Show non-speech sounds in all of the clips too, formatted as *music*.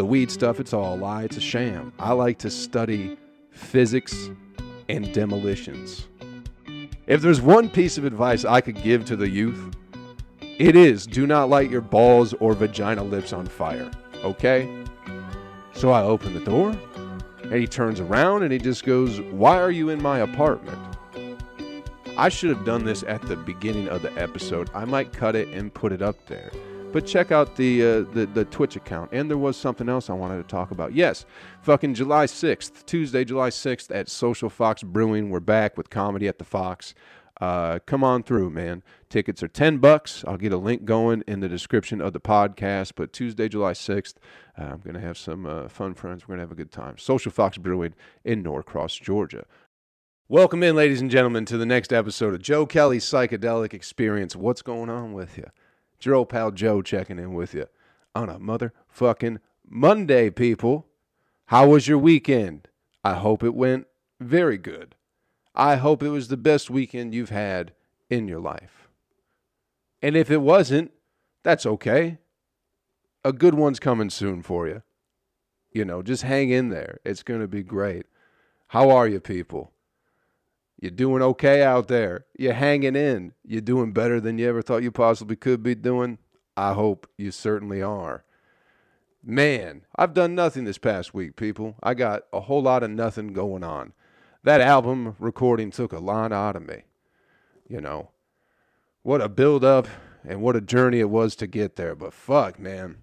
The weed stuff, it's all a lie, it's a sham. I like to study physics and demolitions. If there's one piece of advice I could give to the youth, it is do not light your balls or vagina lips on fire, okay? So I open the door, and he turns around and he just goes, Why are you in my apartment? I should have done this at the beginning of the episode. I might cut it and put it up there. But check out the, uh, the the Twitch account. And there was something else I wanted to talk about. Yes, fucking July 6th, Tuesday, July 6th at Social Fox Brewing. We're back with comedy at the Fox. Uh, come on through, man. Tickets are 10 bucks. I'll get a link going in the description of the podcast. But Tuesday, July 6th, uh, I'm to have some uh, fun friends. We're to have a good time. Social Fox Brewing in Norcross, Georgia. Welcome in, ladies and gentlemen, to the next episode of Joe Kelly's Psychedelic Experience. What's going on with you? It's your old pal Joe checking in with you on a motherfucking Monday, people. How was your weekend? I hope it went very good. I hope it was the best weekend you've had in your life. And if it wasn't, that's okay. A good one's coming soon for you. You know, just hang in there. It's going to be great. How are you, people? You doing okay out there? You're hanging in? You're doing better than you ever thought you possibly could be doing? I hope you certainly are. Man, I've done nothing this past week, people. I got a whole lot of nothing going on. That album recording took a lot out of me. You know, what a build up and what a journey it was to get there. But fuck, man.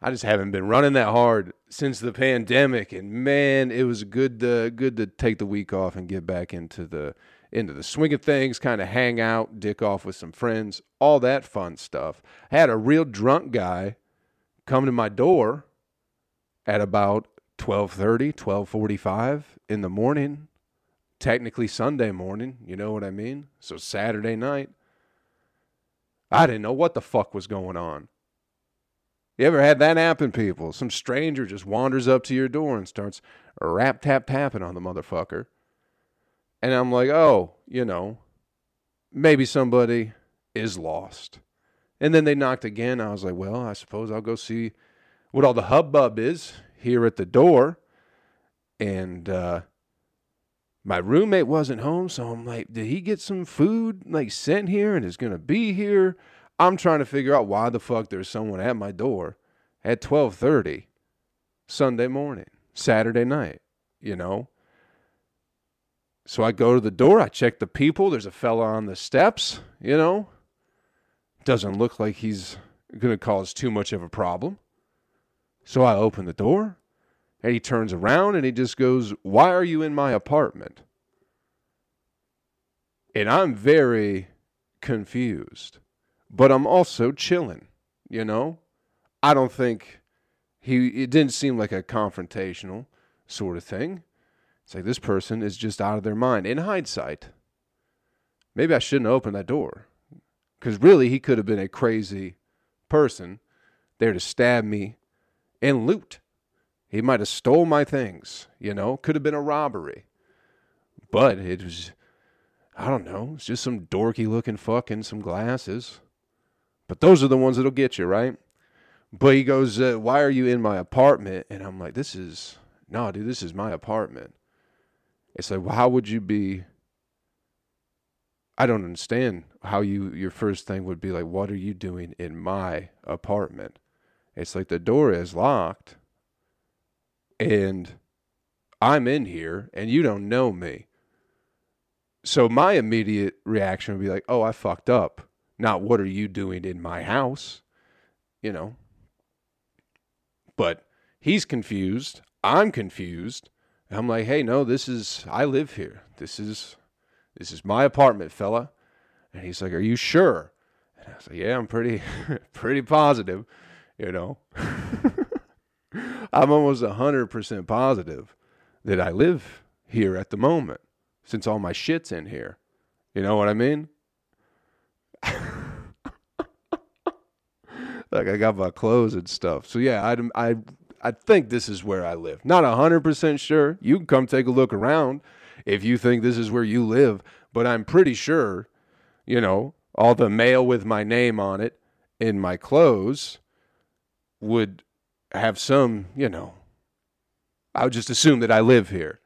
I just haven't been running that hard since the pandemic, and man, it was good to good to take the week off and get back into the into the swing of things, kind of hang out, dick off with some friends, all that fun stuff. I had a real drunk guy come to my door at about 12:30, 12:45 in the morning, technically Sunday morning, you know what I mean? So Saturday night. I didn't know what the fuck was going on. You ever had that happen, people? Some stranger just wanders up to your door and starts rap tap tapping on the motherfucker. And I'm like, oh, you know, maybe somebody is lost. And then they knocked again. I was like, well, I suppose I'll go see what all the hubbub is here at the door. And uh, my roommate wasn't home. So I'm like, did he get some food like sent here and is going to be here? I'm trying to figure out why the fuck there's someone at my door at 12:30 Sunday morning, Saturday night, you know? So I go to the door, I check the people, there's a fella on the steps, you know? Doesn't look like he's going to cause too much of a problem. So I open the door, and he turns around and he just goes, "Why are you in my apartment?" And I'm very confused but I'm also chilling, you know? I don't think he it didn't seem like a confrontational sort of thing. It's like this person is just out of their mind. In hindsight, maybe I shouldn't open that door. Cuz really he could have been a crazy person there to stab me and loot. He might have stole my things, you know? Could have been a robbery. But it was I don't know, it's just some dorky looking fuck in some glasses but those are the ones that'll get you, right? But he goes, uh, Why are you in my apartment? And I'm like, This is, no, dude, this is my apartment. It's like, well, how would you be? I don't understand how you, your first thing would be like, What are you doing in my apartment? It's like the door is locked and I'm in here and you don't know me. So my immediate reaction would be like, Oh, I fucked up not what are you doing in my house? You know. But he's confused. I'm confused. I'm like, hey, no, this is I live here. This is this is my apartment, fella. And he's like, Are you sure? And I was like, Yeah, I'm pretty *laughs* pretty positive, you know. *laughs* I'm almost hundred percent positive that I live here at the moment, since all my shit's in here. You know what I mean? Like I got my clothes and stuff. So yeah, I I I think this is where I live. Not hundred percent sure. You can come take a look around if you think this is where you live, but I'm pretty sure, you know, all the mail with my name on it in my clothes would have some, you know, I would just assume that I live here.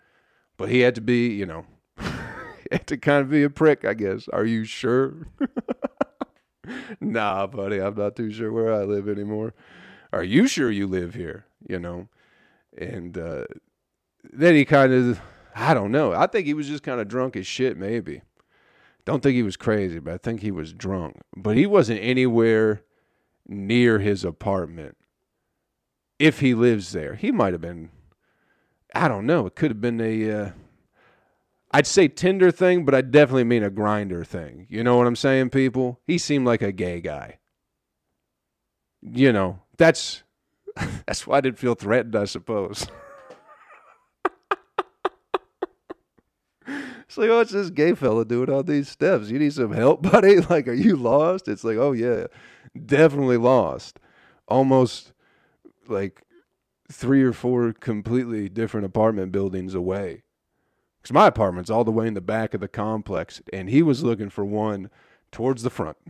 But he had to be, you know, *laughs* had to kind of be a prick, I guess. Are you sure? *laughs* *laughs* nah, buddy, I'm not too sure where I live anymore. Are you sure you live here? You know? And uh, then he kind of, I don't know. I think he was just kind of drunk as shit, maybe. Don't think he was crazy, but I think he was drunk. But he wasn't anywhere near his apartment. If he lives there, he might have been. I don't know. It could have been a. Uh, I'd say Tinder thing, but I definitely mean a Grindr thing. You know what I'm saying, people? He seemed like a gay guy. You know, that's *laughs* that's why I didn't feel threatened, I suppose. *laughs* It's like, oh, what's this gay fella doing on these steps? You need some help, *laughs* buddy? Like, are you lost? It's like, oh, yeah, definitely lost. Almost like three or four completely different apartment buildings away. Because my apartment's all the way in the back of the complex, and he was looking for one towards the front. *laughs*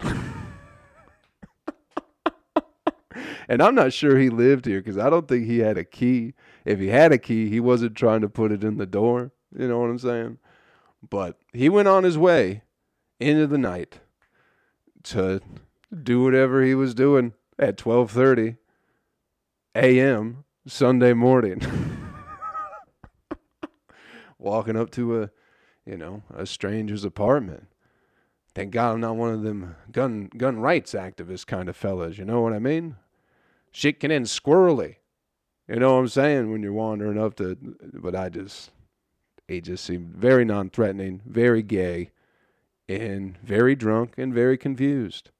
and I'm not sure he lived here because I don't think he had a key. If he had a key, he wasn't trying to put it in the door. You know what I'm saying? But he went on his way into the night to do whatever he was doing at 12:30 a.m. Sunday morning. *laughs* Walking up to a, you know, a stranger's apartment. Thank God I'm not one of them gun gun rights activist kind of fellas. You know what I mean? Shit can end squirrely. You know what I'm saying when you're wandering up to. But I just he just seemed very non threatening, very gay, and very drunk and very confused.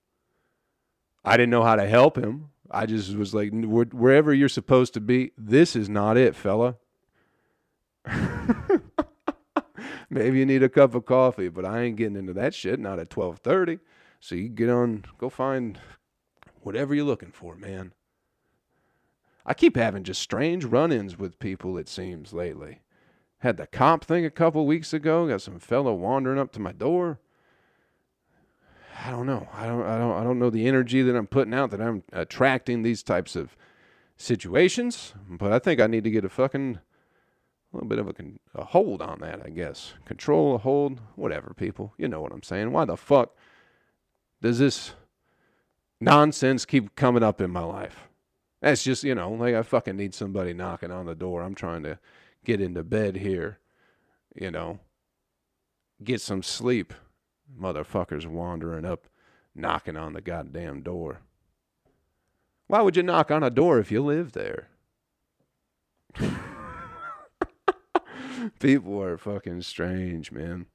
I didn't know how to help him. I just was like, wherever you're supposed to be, this is not it, fella. *laughs* Maybe you need a cup of coffee, but I ain't getting into that shit. Not at twelve thirty. So you get on, go find whatever you're looking for, man. I keep having just strange run-ins with people. It seems lately. Had the comp thing a couple weeks ago. Got some fellow wandering up to my door. I don't know. I don't. I don't. I don't know the energy that I'm putting out that I'm attracting these types of situations. But I think I need to get a fucking a little bit of a, a hold on that. I guess control, a hold, whatever. People, you know what I'm saying. Why the fuck does this nonsense keep coming up in my life? That's just you know like I fucking need somebody knocking on the door. I'm trying to get into bed here, you know, get some sleep. Motherfuckers wandering up, knocking on the goddamn door. Why would you knock on a door if you live there? *laughs* people are fucking strange, man.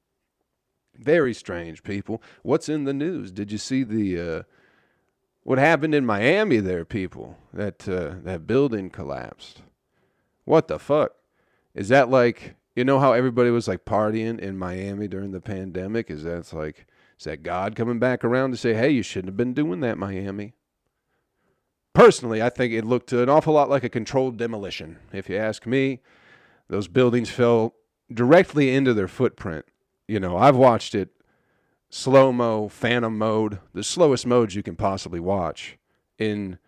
Very strange people. What's in the news? Did you see the uh, what happened in Miami there, people? That uh, that building collapsed. What the fuck? Is that like you know how everybody was like partying in Miami during the pandemic? Is that like is that God coming back around to say, "Hey, you shouldn't have been doing that, Miami"? Personally, I think it looked an awful lot like a controlled demolition. If you ask me, those buildings fell directly into their footprint. You know, I've watched it slow mo, phantom mode, the slowest modes you can possibly watch in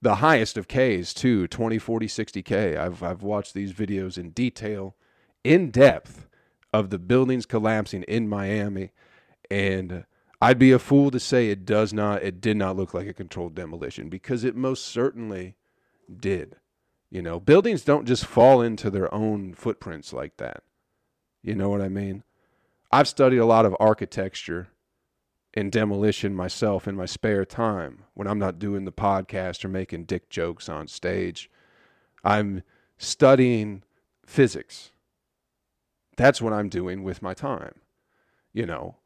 the highest of Ks too 20, 40, 60K. I've, I've watched these videos in detail, in depth, of the buildings collapsing in Miami. And I'd be a fool to say it does not, it did not look like a controlled demolition because it most certainly did. You know, buildings don't just fall into their own footprints like that. You know what I mean? I've studied a lot of architecture and demolition myself in my spare time when I'm not doing the podcast or making dick jokes on stage. I'm studying physics. That's what I'm doing with my time. You know,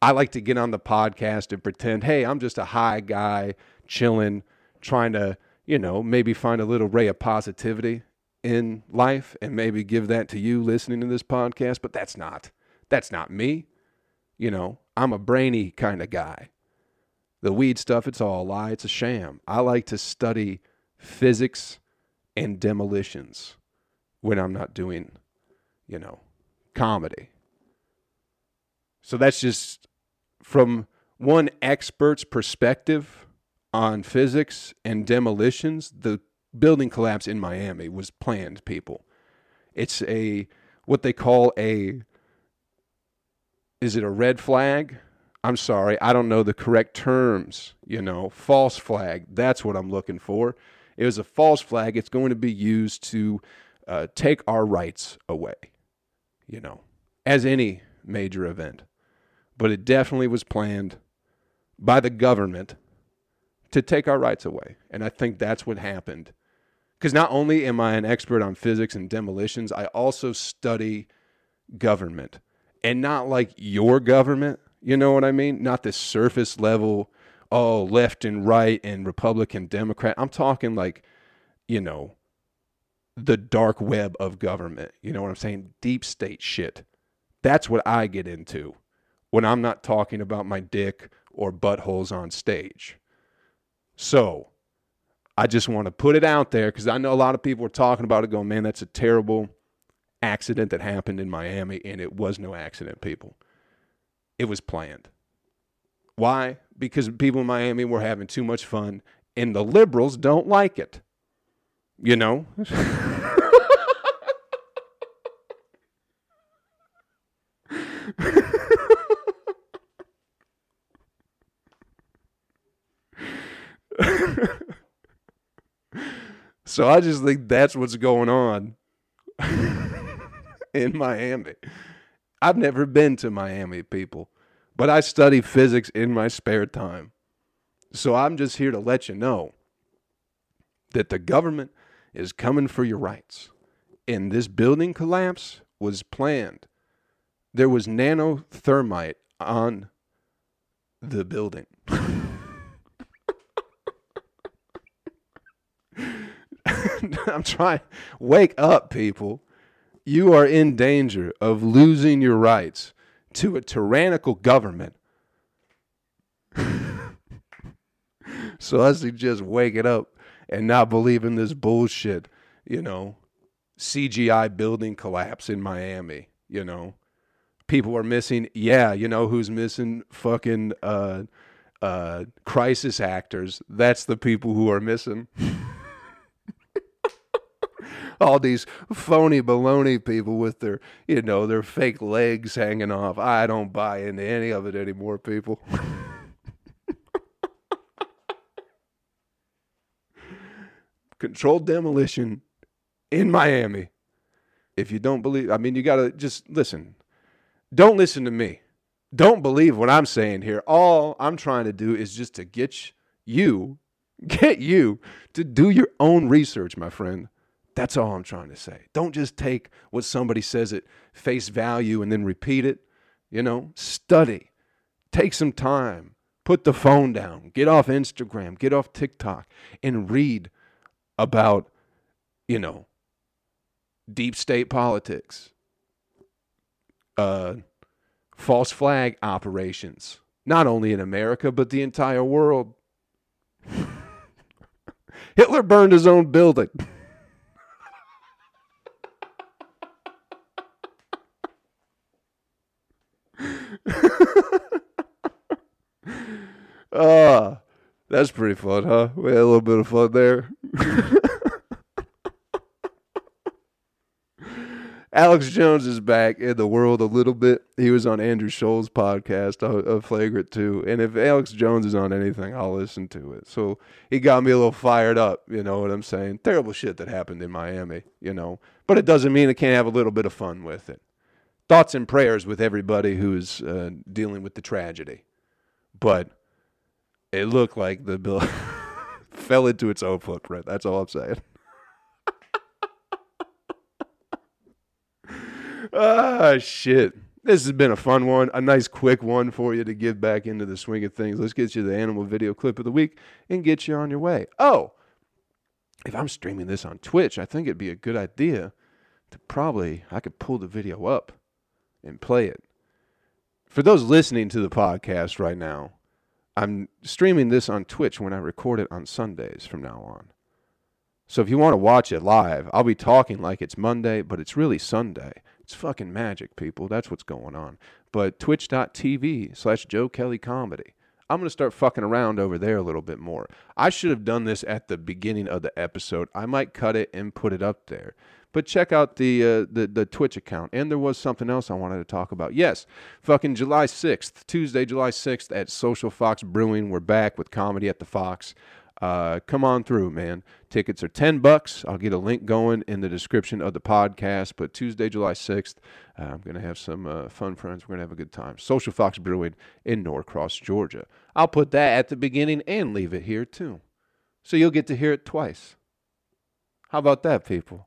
I like to get on the podcast and pretend, hey, I'm just a high guy chilling, trying to, you know, maybe find a little ray of positivity in life and maybe give that to you listening to this podcast, but that's not that's not me. You know, I'm a brainy kind of guy. The weed stuff, it's all a lie. It's a sham. I like to study physics and demolitions when I'm not doing, you know, comedy. So that's just from one expert's perspective on physics and demolitions, the building collapse in Miami was planned, people. It's a what they call a is it a red flag? I'm sorry, I don't know the correct terms, you know, false flag. That's what I'm looking for. It was a false flag. It's going to be used to uh, take our rights away, you know, as any major event. But it definitely was planned by the government to take our rights away. And I think that's what happened. Because not only am I an expert on physics and demolitions, I also study government. And not like your government, you know what I mean? Not the surface level, oh, left and right and Republican, Democrat. I'm talking like, you know, the dark web of government. You know what I'm saying? Deep state shit. That's what I get into when I'm not talking about my dick or buttholes on stage. So I just want to put it out there because I know a lot of people are talking about it going, man, that's a terrible accident that happened in Miami. And it was no accident, people. It was planned. Why? Because people in Miami were having too much fun and the liberals don't like it. You know? *laughs* so I just think that's what's going on *laughs* in Miami. I've never been to Miami, people, but I study physics in my spare time. So I'm just here to let you know that the government is coming for your rights. And this building collapse was planned. There was nanothermite on the building. *laughs* *laughs* I'm trying. Wake up, people. You are in danger of losing your rights to a tyrannical government. *laughs* so I suggest waking up and not believing this bullshit, you know, CGI building collapse in Miami, you know. People are missing, yeah, you know who's missing fucking uh uh crisis actors. That's the people who are missing. *laughs* all these phony baloney people with their, you know, their fake legs hanging off. I don't buy into any of it anymore, people. *laughs* Controlled demolition in Miami. If you don't believe, I mean, you got to just listen. Don't listen to me. Don't believe what I'm saying here. All I'm trying to do is just to get you, *laughs* get you to do your own research, my friend. That's all I'm trying to say. Don't just take what somebody says at face value and then repeat it. You know, study. Take some time. Put the phone down. Get off Instagram. Get off TikTok and read about, you know, deep state politics, uh, false flag operations, not only in America, but the entire world. *laughs* Hitler burned his own building. *laughs* *laughs* Ah, that's pretty fun, huh? We had a little bit of fun there. *laughs* Alex Jones is back in the world a little bit. He was on Andrew Schulz's podcast, a, a Flagrant 2. And if Alex Jones is on anything, I'll listen to it. So he got me a little fired up, you know what I'm saying? Terrible shit that happened in Miami, you know. But it doesn't mean I can't have a little bit of fun with it. Thoughts and prayers with everybody who's uh, dealing with the tragedy. But it looked like the bill *laughs* fell into its own footprint. That's all I'm saying. *laughs* ah, shit. This has been a fun one, a nice quick one for you to get back into the swing of things. Let's get you the animal video clip of the week and get you on your way. Oh, if I'm streaming this on Twitch, I think it'd be a good idea to probably, I could pull the video up and play it. For those listening to the podcast right now, I'm streaming this on Twitch when I record it on Sundays from now on. So if you want to watch it live, I'll be talking like it's Monday, but it's really Sunday. It's fucking magic, people. That's what's going on. But twitch.tv slash Joe Kelly Comedy. I'm going to start fucking around over there a little bit more. I should have done this at the beginning of the episode. I might cut it and put it up there. But check out the uh, the the Twitch account. And there was something else I wanted to talk about. Yes, fucking July 6th, Tuesday, July 6th at Social Fox Brewing. We're back with comedy at the Fox. Uh, come on through, man. Tickets are 10 bucks. I'll get a link going in the description of the podcast. But Tuesday, July 6th, uh, I'm going to have some uh, fun friends. We're going to have a good time. Social Fox Brewing in Norcross, Georgia. I'll put that at the beginning and leave it here too. So you'll get to hear it twice. How about that, people?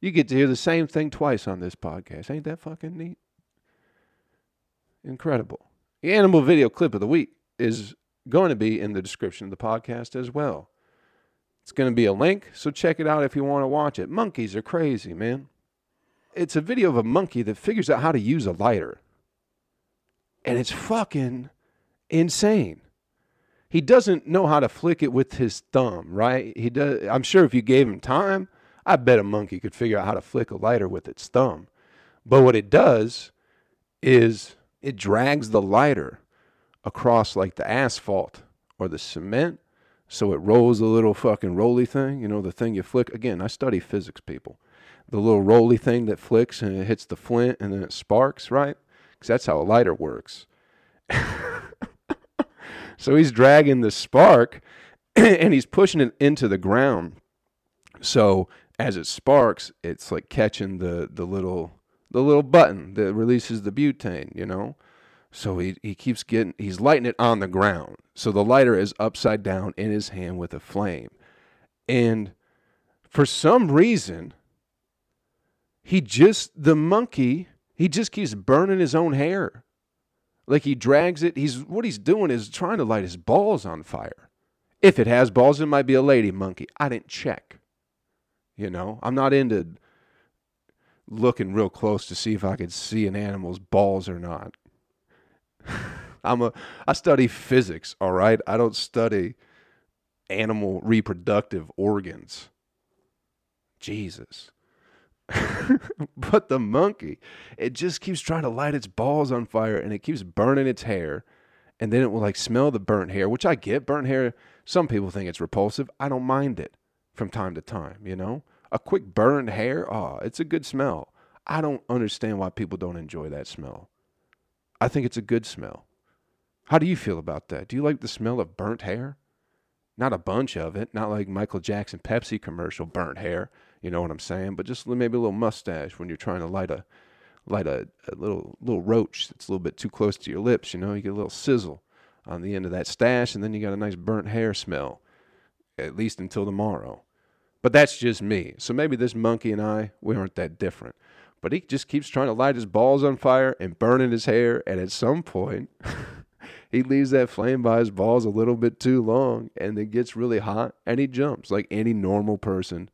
You get to hear the same thing twice on this podcast. Ain't that fucking neat? Incredible. The animal video clip of the week is going to be in the description of the podcast as well. It's going to be a link, so check it out if you want to watch it. Monkeys are crazy, man. It's a video of a monkey that figures out how to use a lighter. And it's fucking insane. He doesn't know how to flick it with his thumb, right? He does I'm sure if you gave him time, I bet a monkey could figure out how to flick a lighter with its thumb. But what it does is it drags the lighter across like the asphalt or the cement so it rolls a little fucking roly thing, you know, the thing you flick. Again, I study physics, people. The little roly thing that flicks and it hits the flint and then it sparks, right? Because that's how a lighter works. *laughs* so he's dragging the spark *clears throat* and he's pushing it into the ground. So as it sparks, it's like catching the, the little the little button that releases the butane, you know? So he, he keeps getting, he's lighting it on the ground. So the lighter is upside down in his hand with a flame. And for some reason, he just, the monkey, he just keeps burning his own hair. Like he drags it. He's, what he's doing is trying to light his balls on fire. If it has balls, it might be a lady monkey. I didn't check. You know, I'm not into looking real close to see if I could see an animal's balls or not. *laughs* I'm a I study physics, all right? I don't study animal reproductive organs. Jesus. *laughs* but the monkey, it just keeps trying to light its balls on fire and it keeps burning its hair and then it will like smell the burnt hair, which I get. Burnt hair, some people think it's repulsive. I don't mind it from time to time, you know? A quick burned hair, oh, it's a good smell. I don't understand why people don't enjoy that smell. I think it's a good smell. How do you feel about that? Do you like the smell of burnt hair? Not a bunch of it, not like Michael Jackson Pepsi commercial burnt hair, you know what I'm saying? But just maybe a little mustache when you're trying to light a light a, a little little roach that's a little bit too close to your lips, you know, you get a little sizzle on the end of that stash and then you got a nice burnt hair smell at least until tomorrow. But that's just me. So maybe this monkey and I, we aren't that different. But he just keeps trying to light his balls on fire and burning his hair. And at some point, *laughs* he leaves that flame by his balls a little bit too long and it gets really hot and he jumps like any normal person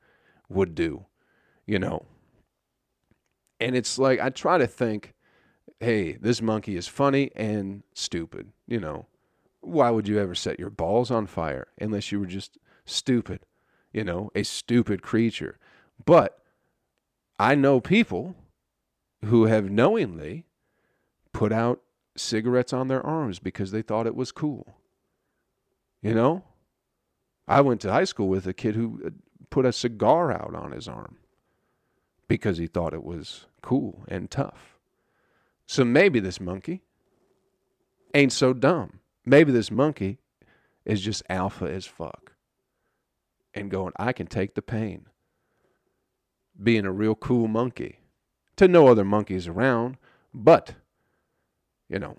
would do, you know. And it's like, I try to think, hey, this monkey is funny and stupid, you know. Why would you ever set your balls on fire unless you were just stupid, you know, a stupid creature? But I know people who have knowingly put out cigarettes on their arms because they thought it was cool. You know? I went to high school with a kid who uh, put a cigar out on his arm because he thought it was cool and tough. So maybe this monkey ain't so dumb. Maybe this monkey is just alpha as fuck and going, I can take the pain being a real cool monkey to no other monkeys around. But, you know,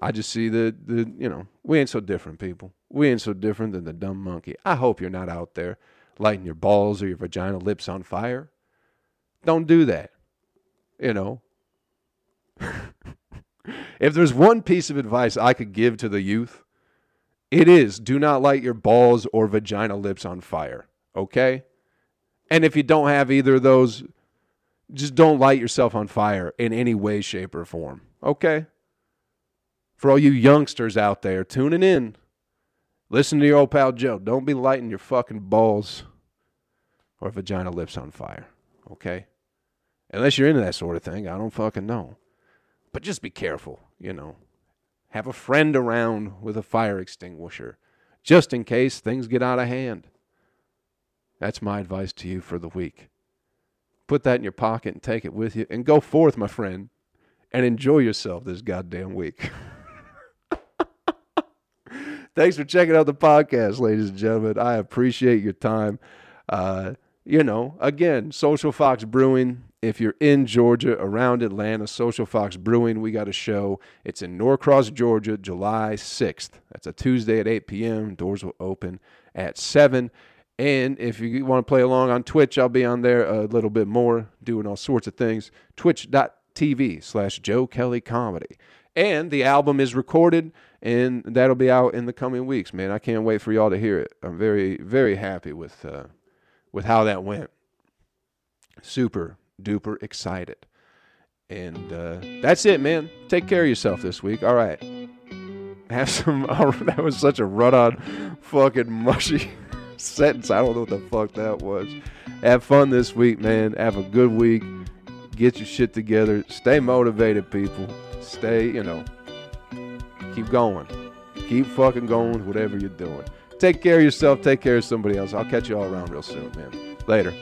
I just see the, the, you know, we ain't so different, people. We ain't so different than the dumb monkey. I hope you're not out there lighting your balls or your vagina lips on fire. Don't do that. You know, *laughs* if there's one piece of advice I could give to the youth, it is do not light your balls or vagina lips on fire. Okay? And if you don't have either of those, just don't light yourself on fire in any way, shape, or form. Okay? For all you youngsters out there tuning in, listen to your old pal Joe. Don't be lighting your fucking balls or vagina lips on fire. Okay? Unless you're into that sort of thing, I don't fucking know. But just be careful, you know. Have a friend around with a fire extinguisher just in case things get out of hand. That's my advice to you for the week. Put that in your pocket and take it with you and go forth, my friend, and enjoy yourself this goddamn week. *laughs* Thanks for checking out the podcast, ladies and gentlemen. I appreciate your time. Uh, you know, again, Social Fox Brewing. If you're in Georgia, around Atlanta, Social Fox Brewing, we got a show. It's in Norcross, Georgia, July 6th. That's a Tuesday at 8 p.m. Doors will open at 7. And if you want to play along on Twitch, I'll be on there a little bit more, doing all sorts of things. Twitch.tv slash Joe Kelly Comedy. And the album is recorded, and that'll be out in the coming weeks, man. I can't wait for y'all to hear it. I'm very, very happy with uh, with how that went. Super duper excited. And uh, that's it, man. Take care of yourself this week. All right. Have some. *laughs* That was such a run on fucking mushy *laughs* sentence. I don't know what the fuck that was. Have fun this week, man. Have a good week. Get your shit together. Stay motivated, people. Stay, you know, keep going. Keep fucking going whatever you're doing. Take care of yourself. Take care of somebody else. I'll catch you all around real soon, man. Later.